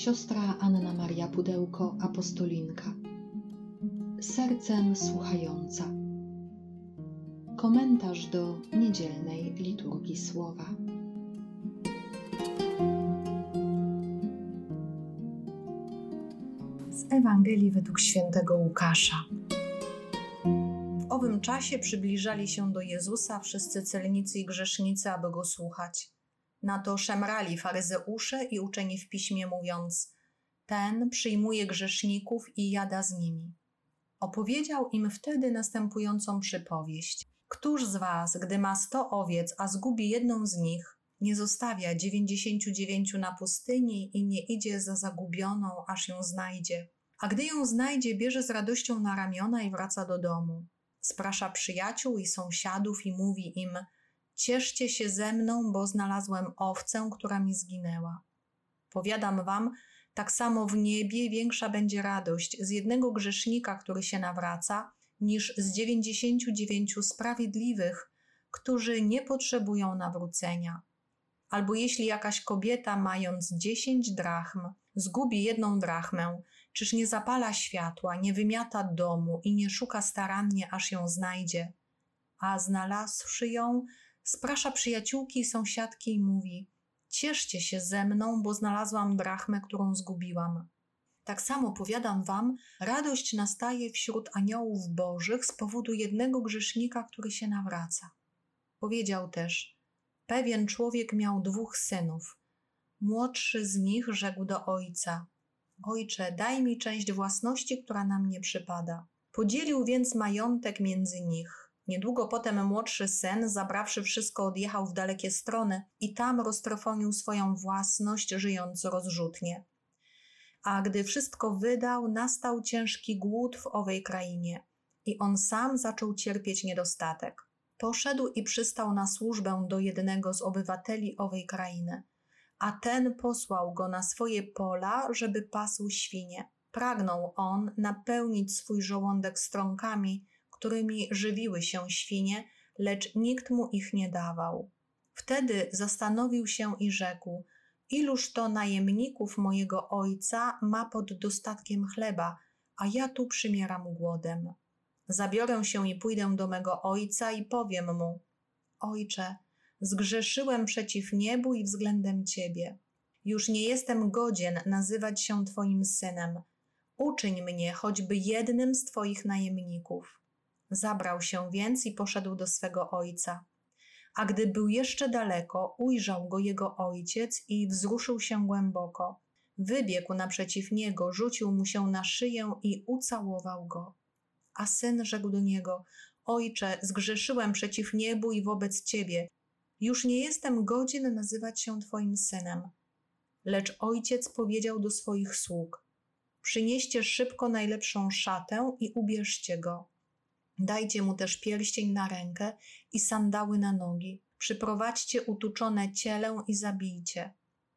siostra Anna Maria Pudełko, apostolinka. Sercem słuchająca. Komentarz do niedzielnej liturgii słowa. Z Ewangelii według świętego Łukasza. W owym czasie przybliżali się do Jezusa wszyscy celnicy i grzesznicy, aby go słuchać. Na to szemrali faryzeusze i uczeni w piśmie, mówiąc: Ten przyjmuje grzeszników i jada z nimi. Opowiedział im wtedy następującą przypowieść: Któż z was, gdy ma sto owiec, a zgubi jedną z nich, nie zostawia dziewięćdziesięciu dziewięciu na pustyni i nie idzie za zagubioną, aż ją znajdzie? A gdy ją znajdzie, bierze z radością na ramiona i wraca do domu. Sprasza przyjaciół i sąsiadów i mówi im – Cieszcie się ze mną, bo znalazłem owcę, która mi zginęła. Powiadam wam, tak samo w niebie większa będzie radość z jednego grzesznika, który się nawraca, niż z dziewięćdziesięciu dziewięciu sprawiedliwych, którzy nie potrzebują nawrócenia. Albo jeśli jakaś kobieta, mając dziesięć drachm, zgubi jedną drachmę, czyż nie zapala światła, nie wymiata domu i nie szuka starannie, aż ją znajdzie? A znalazłszy ją, sprasza przyjaciółki i sąsiadki i mówi: Cieszcie się ze mną, bo znalazłam drachmę, którą zgubiłam. Tak samo powiadam wam, radość nastaje wśród aniołów bożych z powodu jednego grzesznika, który się nawraca. Powiedział też: Pewien człowiek miał dwóch synów. Młodszy z nich rzekł do ojca: Ojcze, daj mi część własności, która na mnie przypada. Podzielił więc majątek między nich. Niedługo potem młodszy syn, zabrawszy wszystko, odjechał w dalekie strony i tam roztrwonił swoją własność, żyjąc rozrzutnie. A gdy wszystko wydał, nastał ciężki głód w owej krainie i on sam zaczął cierpieć niedostatek. Poszedł i przystał na służbę do jednego z obywateli owej krainy, a ten posłał go na swoje pola, żeby pasł świnie. Pragnął on napełnić swój żołądek strąkami, którymi żywiły się świnie, lecz nikt mu ich nie dawał. Wtedy zastanowił się i rzekł: Iluż to najemników mojego ojca ma pod dostatkiem chleba, a ja tu przymieram głodem. Zabiorę się i pójdę do mego ojca i powiem mu: Ojcze, zgrzeszyłem przeciw niebu i względem ciebie. Już nie jestem godzien nazywać się Twoim synem. Uczyń mnie choćby jednym z Twoich najemników. Zabrał się więc i poszedł do swego ojca. A gdy był jeszcze daleko, ujrzał go jego ojciec i wzruszył się głęboko. Wybiegł naprzeciw niego, rzucił mu się na szyję i ucałował go. A syn rzekł do niego: Ojcze, zgrzeszyłem przeciw niebu i wobec ciebie. Już nie jestem godzien nazywać się twoim synem. Lecz ojciec powiedział do swoich sług: Przynieście szybko najlepszą szatę i ubierzcie go Dajcie mu też pierścień na rękę i sandały na nogi. Przyprowadźcie utuczone cielę i zabijcie.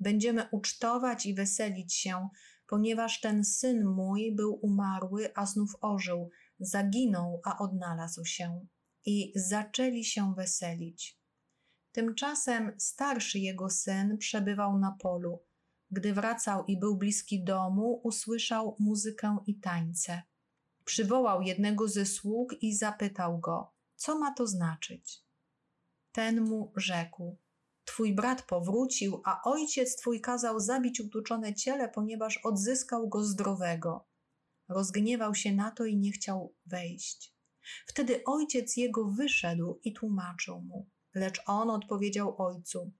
Będziemy ucztować i weselić się, ponieważ ten syn mój był umarły, a znów ożył, zaginął, a odnalazł się. I zaczęli się weselić. Tymczasem starszy jego syn przebywał na polu. Gdy wracał i był bliski domu, usłyszał muzykę i tańce przywołał jednego ze sług i zapytał go, co ma to znaczyć. Ten mu rzekł: Twój brat powrócił, a ojciec twój kazał zabić utuczone ciele, ponieważ odzyskał go zdrowego. Rozgniewał się na to i nie chciał wejść. Wtedy ojciec jego wyszedł i tłumaczył mu. Lecz on odpowiedział ojcu: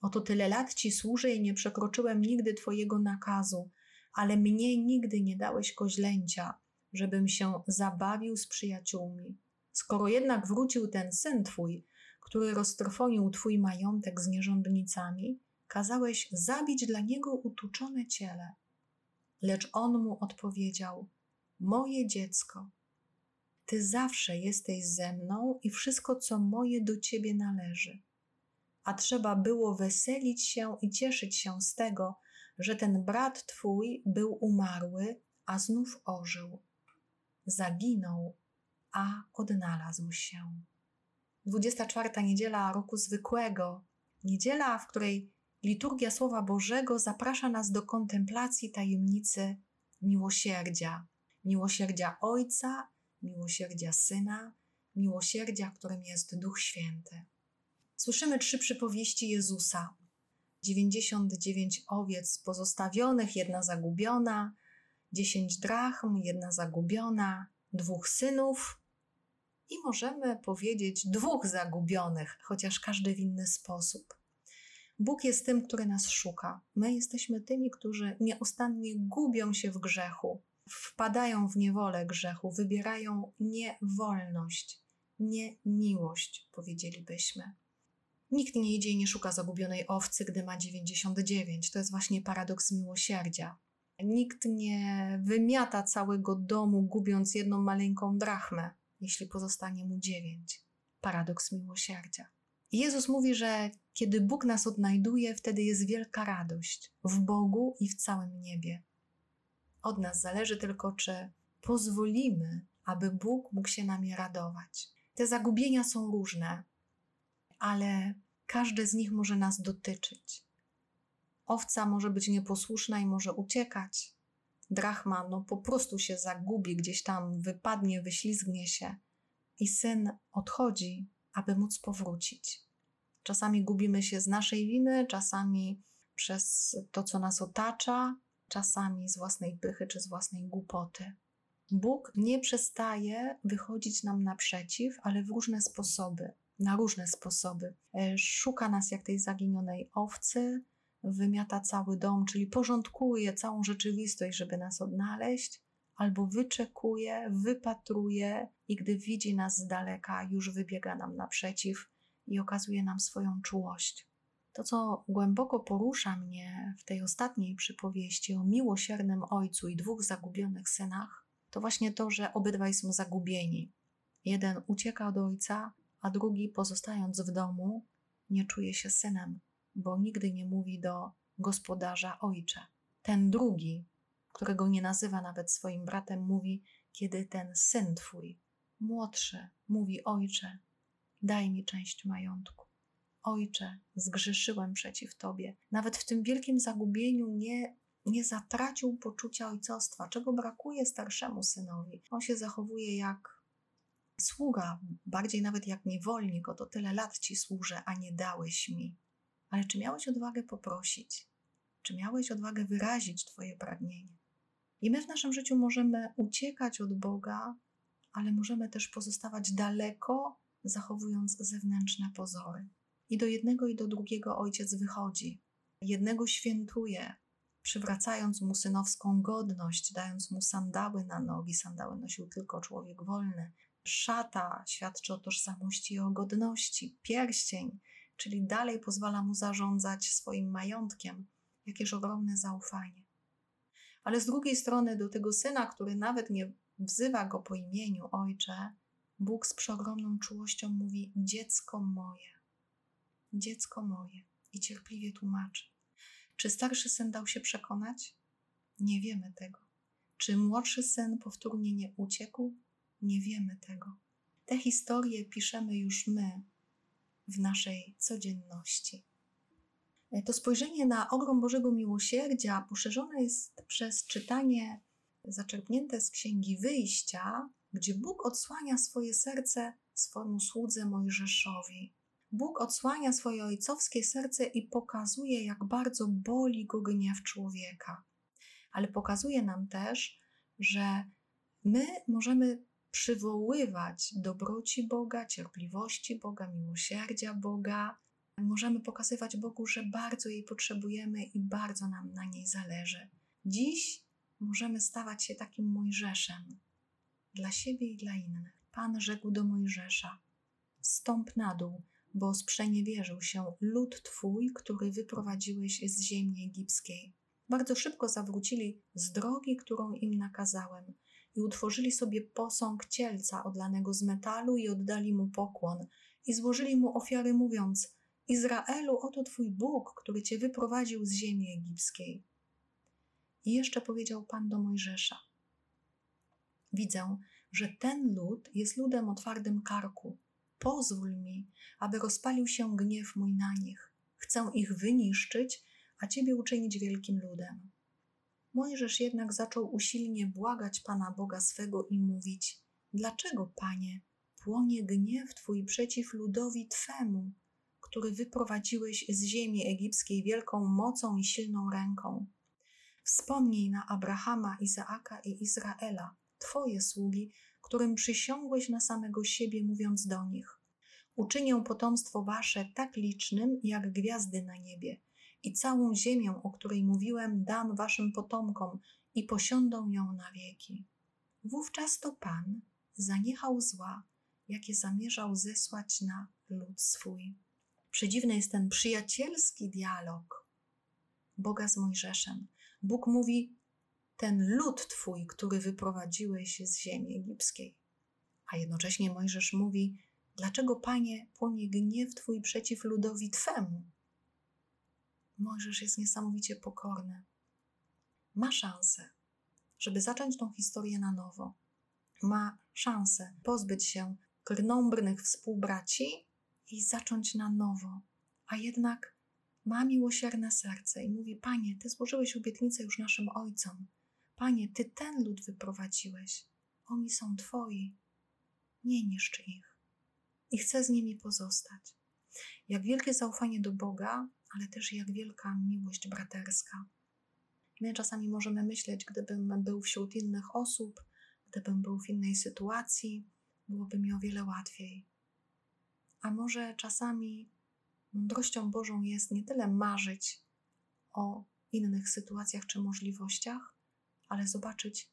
Oto tyle lat ci służę i nie przekroczyłem nigdy twojego nakazu, ale mnie nigdy nie dałeś koźlęcia żebym się zabawił z przyjaciółmi. Skoro jednak wrócił ten syn twój, który roztrwonił twój majątek z nierządnicami, kazałeś zabić dla niego utuczone ciele. Lecz on mu odpowiedział: Moje dziecko, ty zawsze jesteś ze mną i wszystko, co moje, do ciebie należy. A trzeba było weselić się i cieszyć się z tego, że ten brat twój był umarły, a znów ożył zaginął, a odnalazł się. 24 niedziela roku zwykłego, niedziela, w której Liturgia Słowa Bożego zaprasza nas do kontemplacji tajemnicy miłosierdzia. Miłosierdzia Ojca, miłosierdzia Syna, miłosierdzia, którym jest Duch Święty. Słyszymy trzy przypowieści Jezusa. 99 owiec pozostawionych, jedna zagubiona, 10 drachm, jedna zagubiona, dwóch synów i możemy powiedzieć dwóch zagubionych, chociaż każdy w inny sposób. Bóg jest tym, który nas szuka. My jesteśmy tymi, którzy nieustannie gubią się w grzechu, wpadają w niewolę grzechu, wybierają niewolność, nie miłość, powiedzielibyśmy. Nikt nie idzie i nie szuka zagubionej owcy, gdy ma 99. To jest właśnie paradoks miłosierdzia. Nikt nie wymiata całego domu, gubiąc jedną maleńką drachmę, jeśli pozostanie mu dziewięć. Paradoks miłosierdzia. Jezus mówi, że kiedy Bóg nas odnajduje, wtedy jest wielka radość w Bogu i w całym niebie. Od nas zależy tylko, czy pozwolimy, aby Bóg mógł się nami radować. Te zagubienia są różne, ale każde z nich może nas dotyczyć. Owca może być nieposłuszna i może uciekać. Drachma no po prostu się zagubi, gdzieś tam wypadnie, wyślizgnie się. I syn odchodzi, aby móc powrócić. Czasami gubimy się z naszej winy, czasami przez to, co nas otacza, czasami z własnej pychy czy z własnej głupoty. Bóg nie przestaje wychodzić nam naprzeciw, ale w różne sposoby, na różne sposoby. E, szuka nas jak tej zaginionej owcy, wymiata cały dom, czyli porządkuje całą rzeczywistość, żeby nas odnaleźć, albo wyczekuje, wypatruje i gdy widzi nas z daleka, już wybiega nam naprzeciw i okazuje nam swoją czułość. To, co głęboko porusza mnie w tej ostatniej przypowieści o miłosiernym ojcu i dwóch zagubionych synach, to właśnie to, że obydwaj są zagubieni. Jeden ucieka od ojca, a drugi, pozostając w domu, nie czuje się synem, bo nigdy nie mówi do gospodarza ojcze. Ten drugi, którego nie nazywa nawet swoim bratem, mówi, kiedy ten syn twój, młodszy, mówi: Ojcze, daj mi część majątku. Ojcze, zgrzeszyłem przeciw Tobie. Nawet w tym wielkim zagubieniu nie, nie zatracił poczucia ojcostwa, czego brakuje starszemu synowi. On się zachowuje jak sługa, bardziej nawet jak niewolnik, oto tyle lat Ci służę, a nie dałeś mi. Ale czy miałeś odwagę poprosić? Czy miałeś odwagę wyrazić Twoje pragnienie? I my w naszym życiu możemy uciekać od Boga, ale możemy też pozostawać daleko, zachowując zewnętrzne pozory. I do jednego i do drugiego ojciec wychodzi. Jednego świętuje, przywracając mu synowską godność, dając mu sandały na nogi. Sandały nosił tylko człowiek wolny. Szata świadczy o tożsamości i o godności. Pierścień, czyli dalej pozwala mu zarządzać swoim majątkiem. Jakież ogromne zaufanie. Ale z drugiej strony do tego syna, który nawet nie wzywa go po imieniu ojcze, Bóg z przeogromną czułością mówi: Dziecko moje, dziecko moje, i cierpliwie tłumaczy. Czy starszy syn dał się przekonać? Nie wiemy tego. Czy młodszy syn powtórnie nie uciekł? Nie wiemy tego. Te historie piszemy już my w naszej codzienności. To spojrzenie na ogrom Bożego Miłosierdzia poszerzone jest przez czytanie zaczerpnięte z Księgi Wyjścia, gdzie Bóg odsłania swoje serce swojemu słudze Mojżeszowi. Bóg odsłania swoje ojcowskie serce i pokazuje, jak bardzo boli go gniew człowieka. Ale pokazuje nam też, że my możemy przywoływać dobroci Boga, cierpliwości Boga, miłosierdzia Boga. Możemy pokazywać Bogu, że bardzo jej potrzebujemy i bardzo nam na niej zależy. Dziś możemy stawać się takim Mojżeszem dla siebie i dla innych. Pan rzekł do Mojżesza: Stąp na dół, bo sprzeniewierzył się lud twój, który wyprowadziłeś z ziemi egipskiej. Bardzo szybko zawrócili z drogi, którą im nakazałem, i utworzyli sobie posąg cielca odlanego z metalu i oddali mu pokłon, i złożyli mu ofiary, mówiąc: Izraelu, oto twój Bóg, który cię wyprowadził z ziemi egipskiej. I jeszcze powiedział Pan do Mojżesza: Widzę, że ten lud jest ludem o twardym karku. Pozwól mi, aby rozpalił się gniew mój na nich. Chcę ich wyniszczyć, a ciebie uczynić wielkim ludem. Mojżesz jednak zaczął usilnie błagać Pana Boga swego i mówić: Dlaczego, Panie, płonie gniew Twój przeciw ludowi Twemu, który wyprowadziłeś z ziemi egipskiej wielką mocą i silną ręką? Wspomnij na Abrahama, Izaaka i Izraela, Twoje sługi, którym przysiągłeś na samego siebie, mówiąc do nich: Uczynię potomstwo wasze tak licznym, jak gwiazdy na niebie, i całą ziemię, o której mówiłem, dam waszym potomkom i posiądą ją na wieki. Wówczas to Pan zaniechał zła, jakie zamierzał zesłać na lud swój. Przedziwny jest ten przyjacielski dialog Boga z Mojżeszem. Bóg mówi: Ten lud twój, który wyprowadziłeś z ziemi egipskiej. A jednocześnie Mojżesz mówi: Dlaczego, panie, płonie gniew twój przeciw ludowi twemu? Mojżesz jest niesamowicie pokorny. Ma szansę, żeby zacząć tą historię na nowo. Ma szansę pozbyć się krnąbrnych współbraci i zacząć na nowo. A jednak ma miłosierne serce i mówi: Panie, Ty złożyłeś obietnicę już naszym ojcom. Panie, Ty ten lud wyprowadziłeś. Oni są Twoi. Nie niszcz ich. I chcę z nimi pozostać. Jak wielkie zaufanie do Boga, ale też jak wielka miłość braterska. My czasami możemy myśleć, gdybym był wśród innych osób, gdybym był w innej sytuacji, byłoby mi o wiele łatwiej. A może czasami mądrością Bożą jest nie tyle marzyć o innych sytuacjach czy możliwościach, ale zobaczyć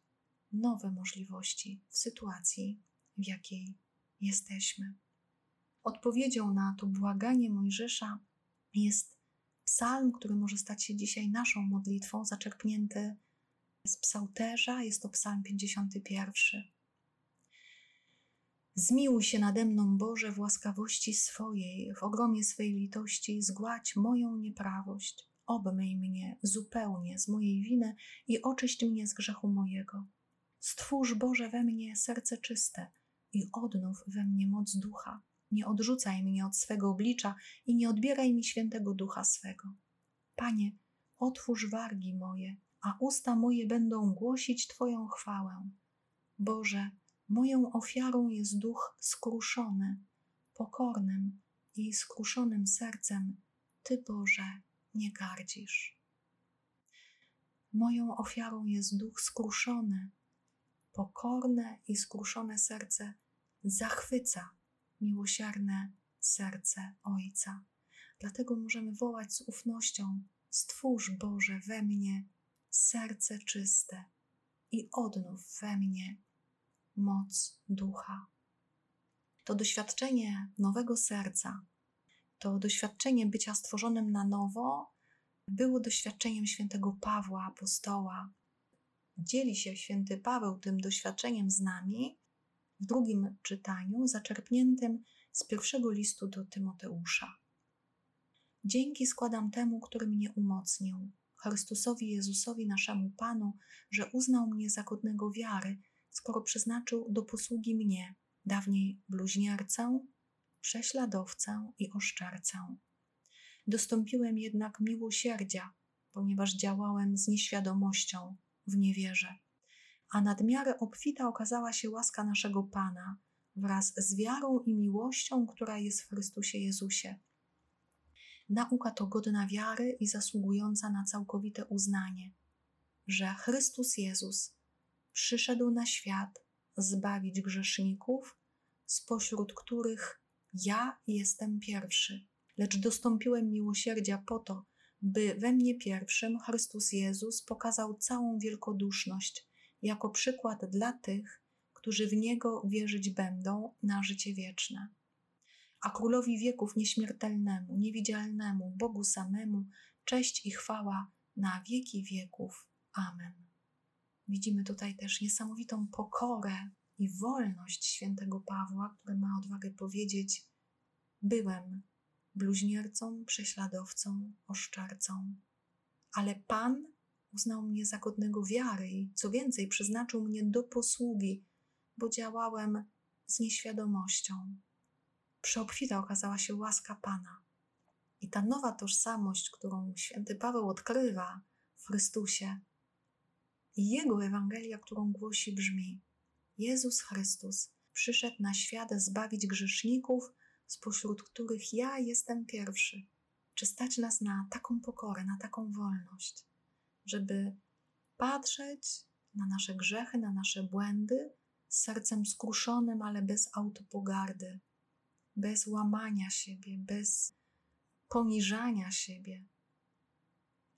nowe możliwości w sytuacji, w jakiej jesteśmy. Odpowiedzią na to błaganie Mojżesza jest psalm, który może stać się dzisiaj naszą modlitwą, zaczerpnięty z psałterza. Jest to psalm 51. Zmiłuj się nade mną, Boże, w łaskawości swojej, w ogromie swej litości, zgładź moją nieprawość. Obmyj mnie zupełnie z mojej winy i oczyść mnie z grzechu mojego. Stwórz, Boże, we mnie serce czyste i odnów we mnie moc ducha. Nie odrzucaj mnie od swego oblicza i nie odbieraj mi świętego ducha swego. Panie, otwórz wargi moje, a usta moje będą głosić Twoją chwałę. Boże, moją ofiarą jest duch skruszony, pokornym i skruszonym sercem Ty, Boże, nie gardzisz. Moją ofiarą jest duch skruszony, pokorne i skruszone serce zachwyca miłosierne serce Ojca. Dlatego możemy wołać z ufnością: Stwórz Boże we mnie serce czyste i odnów we mnie moc ducha. To doświadczenie nowego serca, to doświadczenie bycia stworzonym na nowo, było doświadczeniem świętego Pawła, apostoła. Dzieli się święty Paweł tym doświadczeniem z nami w drugim czytaniu, zaczerpniętym z pierwszego listu do Tymoteusza. Dzięki składam temu, który mnie umocnił, Chrystusowi Jezusowi, naszemu Panu, że uznał mnie za godnego wiary, skoro przeznaczył do posługi mnie, dawniej bluźniercę, prześladowcę i oszczercę. Dostąpiłem jednak miłosierdzia, ponieważ działałem z nieświadomością, w niewierze a nadmiarę obfita okazała się łaska naszego Pana wraz z wiarą i miłością, która jest w Chrystusie Jezusie. Nauka to godna wiary i zasługująca na całkowite uznanie, że Chrystus Jezus przyszedł na świat zbawić grzeszników, spośród których ja jestem pierwszy, lecz dostąpiłem miłosierdzia po to, by we mnie pierwszym Chrystus Jezus pokazał całą wielkoduszność jako przykład dla tych, którzy w Niego wierzyć będą na życie wieczne. A Królowi wieków nieśmiertelnemu, niewidzialnemu, Bogu samemu, cześć i chwała na wieki wieków. Amen. Widzimy tutaj też niesamowitą pokorę i wolność świętego Pawła, który ma odwagę powiedzieć: Byłem bluźniercą, prześladowcą, oszczercą, ale Pan uznał mnie za godnego wiary i co więcej, przeznaczył mnie do posługi, bo działałem z nieświadomością. Przeobfita okazała się łaska Pana. I ta nowa tożsamość, którą święty Paweł odkrywa w Chrystusie jego Ewangelia, którą głosi, brzmi: Jezus Chrystus przyszedł na świat zbawić grzeszników, spośród których ja jestem pierwszy. Czy stać nas na taką pokorę, na taką wolność, żeby patrzeć na nasze grzechy, na nasze błędy z sercem skruszonym, ale bez autopogardy, bez łamania siebie, bez poniżania siebie,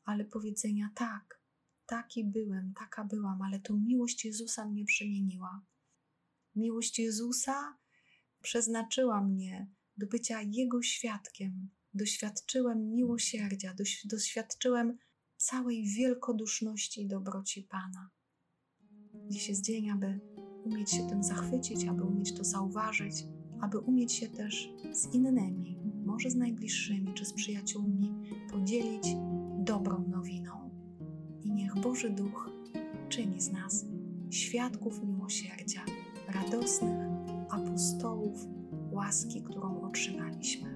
ale powiedzenia tak, taki byłem, taka byłam, ale to miłość Jezusa mnie przemieniła. Miłość Jezusa przeznaczyła mnie do bycia Jego świadkiem. Doświadczyłem miłosierdzia, doświadczyłem całej wielkoduszności i dobroci Pana. Dziś jest dzień, aby umieć się tym zachwycić, aby umieć to zauważyć, aby umieć się też z innymi, może z najbliższymi czy z przyjaciółmi, podzielić dobrą nowiną. I niech Boży Duch czyni z nas świadków miłosierdzia, radosnych apostołów łaski, którą otrzymaliśmy.